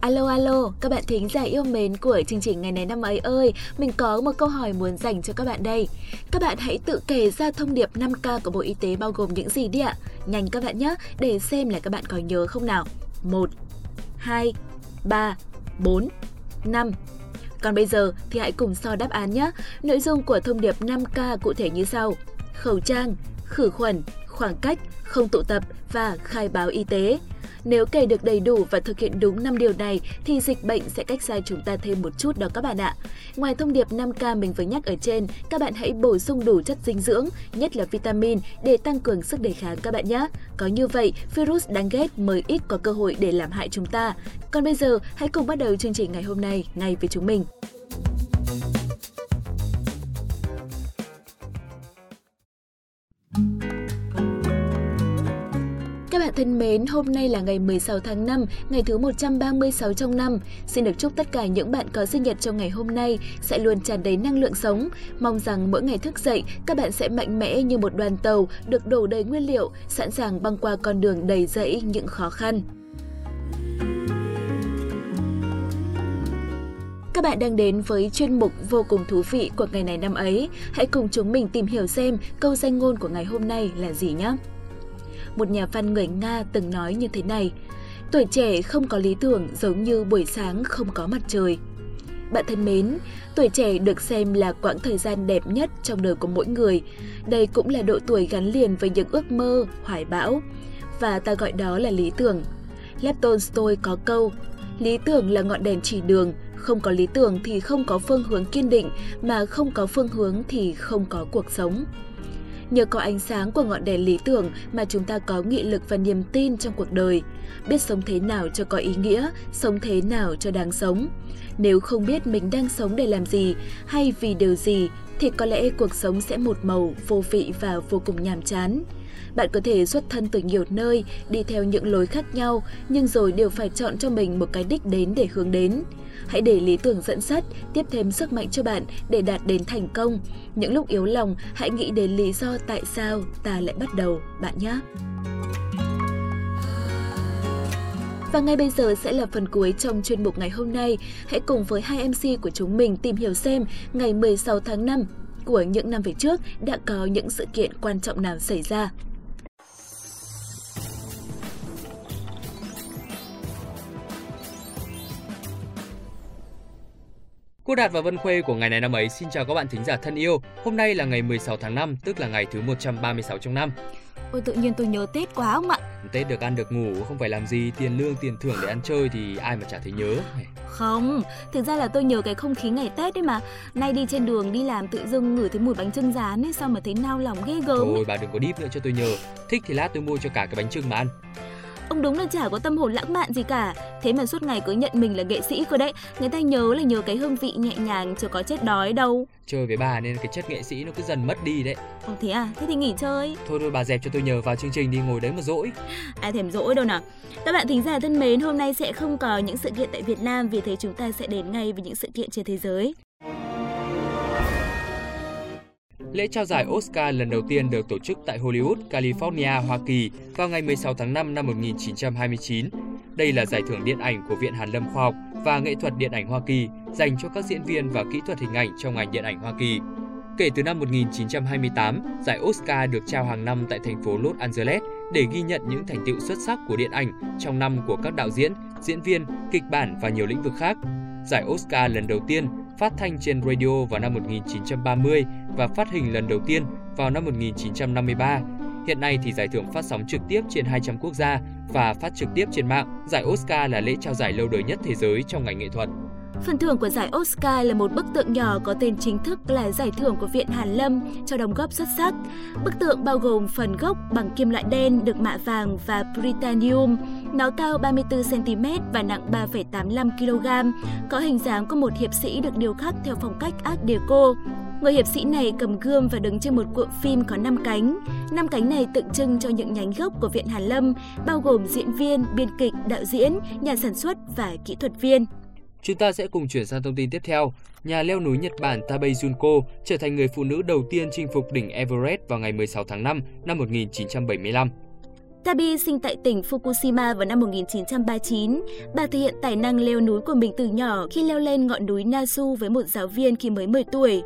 Alo alo, các bạn thính giả yêu mến của chương trình ngày này năm ấy ơi, mình có một câu hỏi muốn dành cho các bạn đây. Các bạn hãy tự kể ra thông điệp 5K của Bộ Y tế bao gồm những gì đi ạ. Nhanh các bạn nhé, để xem là các bạn có nhớ không nào. 1, 2, 3, 4, 5. Còn bây giờ thì hãy cùng so đáp án nhé. Nội dung của thông điệp 5K cụ thể như sau. Khẩu trang, khử khuẩn, khoảng cách, không tụ tập và khai báo y tế. Nếu kể được đầy đủ và thực hiện đúng 5 điều này thì dịch bệnh sẽ cách xa chúng ta thêm một chút đó các bạn ạ. Ngoài thông điệp 5K mình vừa nhắc ở trên, các bạn hãy bổ sung đủ chất dinh dưỡng, nhất là vitamin để tăng cường sức đề kháng các bạn nhé. Có như vậy, virus đáng ghét mới ít có cơ hội để làm hại chúng ta. Còn bây giờ, hãy cùng bắt đầu chương trình ngày hôm nay ngay với chúng mình. Thân mến, hôm nay là ngày 16 tháng 5, ngày thứ 136 trong năm. Xin được chúc tất cả những bạn có sinh nhật trong ngày hôm nay sẽ luôn tràn đầy năng lượng sống. Mong rằng mỗi ngày thức dậy, các bạn sẽ mạnh mẽ như một đoàn tàu được đổ đầy nguyên liệu, sẵn sàng băng qua con đường đầy rẫy những khó khăn. Các bạn đang đến với chuyên mục vô cùng thú vị của ngày này năm ấy. Hãy cùng chúng mình tìm hiểu xem câu danh ngôn của ngày hôm nay là gì nhé một nhà văn người Nga từng nói như thế này. Tuổi trẻ không có lý tưởng giống như buổi sáng không có mặt trời. Bạn thân mến, tuổi trẻ được xem là quãng thời gian đẹp nhất trong đời của mỗi người. Đây cũng là độ tuổi gắn liền với những ước mơ, hoài bão. Và ta gọi đó là lý tưởng. Lev Tolstoy có câu, lý tưởng là ngọn đèn chỉ đường, không có lý tưởng thì không có phương hướng kiên định, mà không có phương hướng thì không có cuộc sống. Nhờ có ánh sáng của ngọn đèn lý tưởng mà chúng ta có nghị lực và niềm tin trong cuộc đời. Biết sống thế nào cho có ý nghĩa, sống thế nào cho đáng sống. Nếu không biết mình đang sống để làm gì hay vì điều gì thì có lẽ cuộc sống sẽ một màu, vô vị và vô cùng nhàm chán. Bạn có thể xuất thân từ nhiều nơi, đi theo những lối khác nhau, nhưng rồi đều phải chọn cho mình một cái đích đến để hướng đến. Hãy để lý tưởng dẫn dắt, tiếp thêm sức mạnh cho bạn để đạt đến thành công. Những lúc yếu lòng, hãy nghĩ đến lý do tại sao ta lại bắt đầu, bạn nhé. Và ngay bây giờ sẽ là phần cuối trong chuyên mục ngày hôm nay. Hãy cùng với hai MC của chúng mình tìm hiểu xem ngày 16 tháng 5 của những năm về trước đã có những sự kiện quan trọng nào xảy ra. Cô Đạt và Vân Khuê của ngày này năm ấy xin chào các bạn thính giả thân yêu. Hôm nay là ngày 16 tháng 5, tức là ngày thứ 136 trong năm. Ôi tự nhiên tôi nhớ Tết quá không ạ? Tết được ăn được ngủ, không phải làm gì, tiền lương, tiền thưởng để ăn chơi thì ai mà chả thấy nhớ. Không, thực ra là tôi nhớ cái không khí ngày Tết đấy mà. Nay đi trên đường đi làm tự dưng ngửi thấy mùi bánh trưng rán ấy, sao mà thấy nao lòng ghê gớm. Thôi bà đừng có deep nữa cho tôi nhớ. Thích thì lát tôi mua cho cả cái bánh trưng mà ăn. Ông đúng là chả có tâm hồn lãng mạn gì cả. Thế mà suốt ngày cứ nhận mình là nghệ sĩ cơ đấy. Người ta nhớ là nhớ cái hương vị nhẹ nhàng Chứ có chết đói đâu. Chơi với bà nên cái chất nghệ sĩ nó cứ dần mất đi đấy. Ồ thế à, thế thì nghỉ chơi. Thôi thôi bà dẹp cho tôi nhờ vào chương trình đi ngồi đấy mà dỗi. Ai thèm dỗi đâu nào. Các bạn thính giả thân mến, hôm nay sẽ không có những sự kiện tại Việt Nam Vì thế chúng ta sẽ đến ngay với những sự kiện trên thế giới Lễ trao giải Oscar lần đầu tiên được tổ chức tại Hollywood, California, Hoa Kỳ vào ngày 16 tháng 5 năm 1929. Đây là giải thưởng điện ảnh của Viện Hàn lâm Khoa học và Nghệ thuật Điện ảnh Hoa Kỳ dành cho các diễn viên và kỹ thuật hình ảnh trong ngành điện ảnh Hoa Kỳ. Kể từ năm 1928, giải Oscar được trao hàng năm tại thành phố Los Angeles để ghi nhận những thành tựu xuất sắc của điện ảnh trong năm của các đạo diễn, diễn viên, kịch bản và nhiều lĩnh vực khác. Giải Oscar lần đầu tiên phát thanh trên radio vào năm 1930 và phát hình lần đầu tiên vào năm 1953. Hiện nay thì giải thưởng phát sóng trực tiếp trên 200 quốc gia và phát trực tiếp trên mạng. Giải Oscar là lễ trao giải lâu đời nhất thế giới trong ngành nghệ thuật. Phần thưởng của giải Oscar là một bức tượng nhỏ có tên chính thức là giải thưởng của Viện Hàn Lâm cho đóng góp xuất sắc. Bức tượng bao gồm phần gốc bằng kim loại đen được mạ vàng và Britannium, nó cao 34cm và nặng 3,85 kg, có hình dáng của một hiệp sĩ được điêu khắc theo phong cách Art Deco. Người hiệp sĩ này cầm gươm và đứng trên một cuộn phim có 5 cánh. Năm cánh này tượng trưng cho những nhánh gốc của Viện Hàn Lâm, bao gồm diễn viên, biên kịch, đạo diễn, nhà sản xuất và kỹ thuật viên. Chúng ta sẽ cùng chuyển sang thông tin tiếp theo. Nhà leo núi Nhật Bản Tabei Junko trở thành người phụ nữ đầu tiên chinh phục đỉnh Everest vào ngày 16 tháng 5 năm 1975. Tabi sinh tại tỉnh Fukushima vào năm 1939. Bà thể hiện tài năng leo núi của mình từ nhỏ khi leo lên ngọn núi Nasu với một giáo viên khi mới 10 tuổi.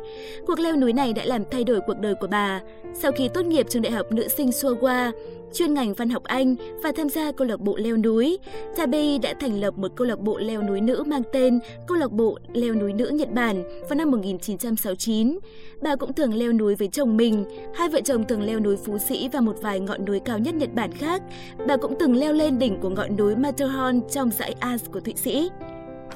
Cuộc leo núi này đã làm thay đổi cuộc đời của bà. Sau khi tốt nghiệp trường đại học nữ sinh Suwa, chuyên ngành văn học Anh và tham gia câu lạc bộ leo núi. Tabi đã thành lập một câu lạc bộ leo núi nữ mang tên Câu lạc bộ leo núi nữ Nhật Bản vào năm 1969. Bà cũng thường leo núi với chồng mình. Hai vợ chồng thường leo núi Phú Sĩ và một vài ngọn núi cao nhất Nhật Bản khác. Bà cũng từng leo lên đỉnh của ngọn núi Matterhorn trong dãy Alps của Thụy Sĩ.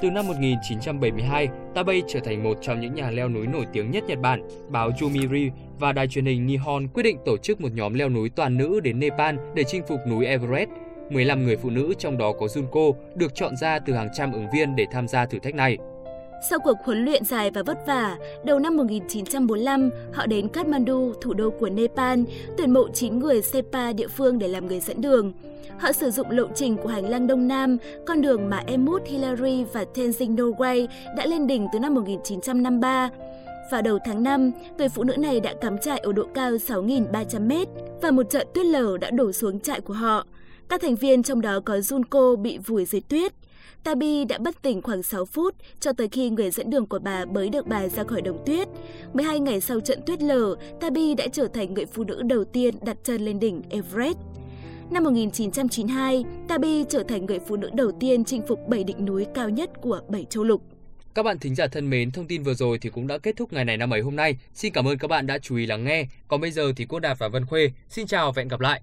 Từ năm 1972, Tabei trở thành một trong những nhà leo núi nổi tiếng nhất Nhật Bản. Báo Jumiri và đài truyền hình Nihon quyết định tổ chức một nhóm leo núi toàn nữ đến Nepal để chinh phục núi Everest. 15 người phụ nữ trong đó có Junko được chọn ra từ hàng trăm ứng viên để tham gia thử thách này. Sau cuộc huấn luyện dài và vất vả, đầu năm 1945, họ đến Kathmandu, thủ đô của Nepal, tuyển mộ 9 người Sepa địa phương để làm người dẫn đường. Họ sử dụng lộ trình của hành lang Đông Nam, con đường mà Emut Hillary và Tenzing Norgay đã lên đỉnh từ năm 1953. Vào đầu tháng 5, người phụ nữ này đã cắm trại ở độ cao 6.300 mét và một trận tuyết lở đã đổ xuống trại của họ. Các thành viên trong đó có Junko bị vùi dưới tuyết. Tabi đã bất tỉnh khoảng 6 phút cho tới khi người dẫn đường của bà bới được bà ra khỏi đồng tuyết. 12 ngày sau trận tuyết lở, Tabi đã trở thành người phụ nữ đầu tiên đặt chân lên đỉnh Everest. Năm 1992, Tabi trở thành người phụ nữ đầu tiên chinh phục 7 đỉnh núi cao nhất của 7 châu lục. Các bạn thính giả thân mến, thông tin vừa rồi thì cũng đã kết thúc ngày này năm ấy hôm nay. Xin cảm ơn các bạn đã chú ý lắng nghe. Còn bây giờ thì Quốc Đạt và Vân Khuê xin chào và hẹn gặp lại.